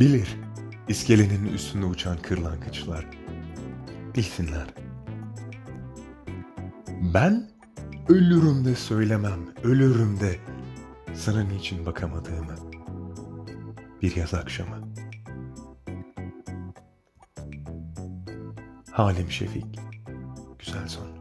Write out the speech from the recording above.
Bilir iskelenin üstünde uçan kırlangıçlar. Bilsinler. Ben ölürüm de söylemem, ölürüm de sana niçin bakamadığımı. Bir yaz akşamı. Halim Şefik. Güzel son.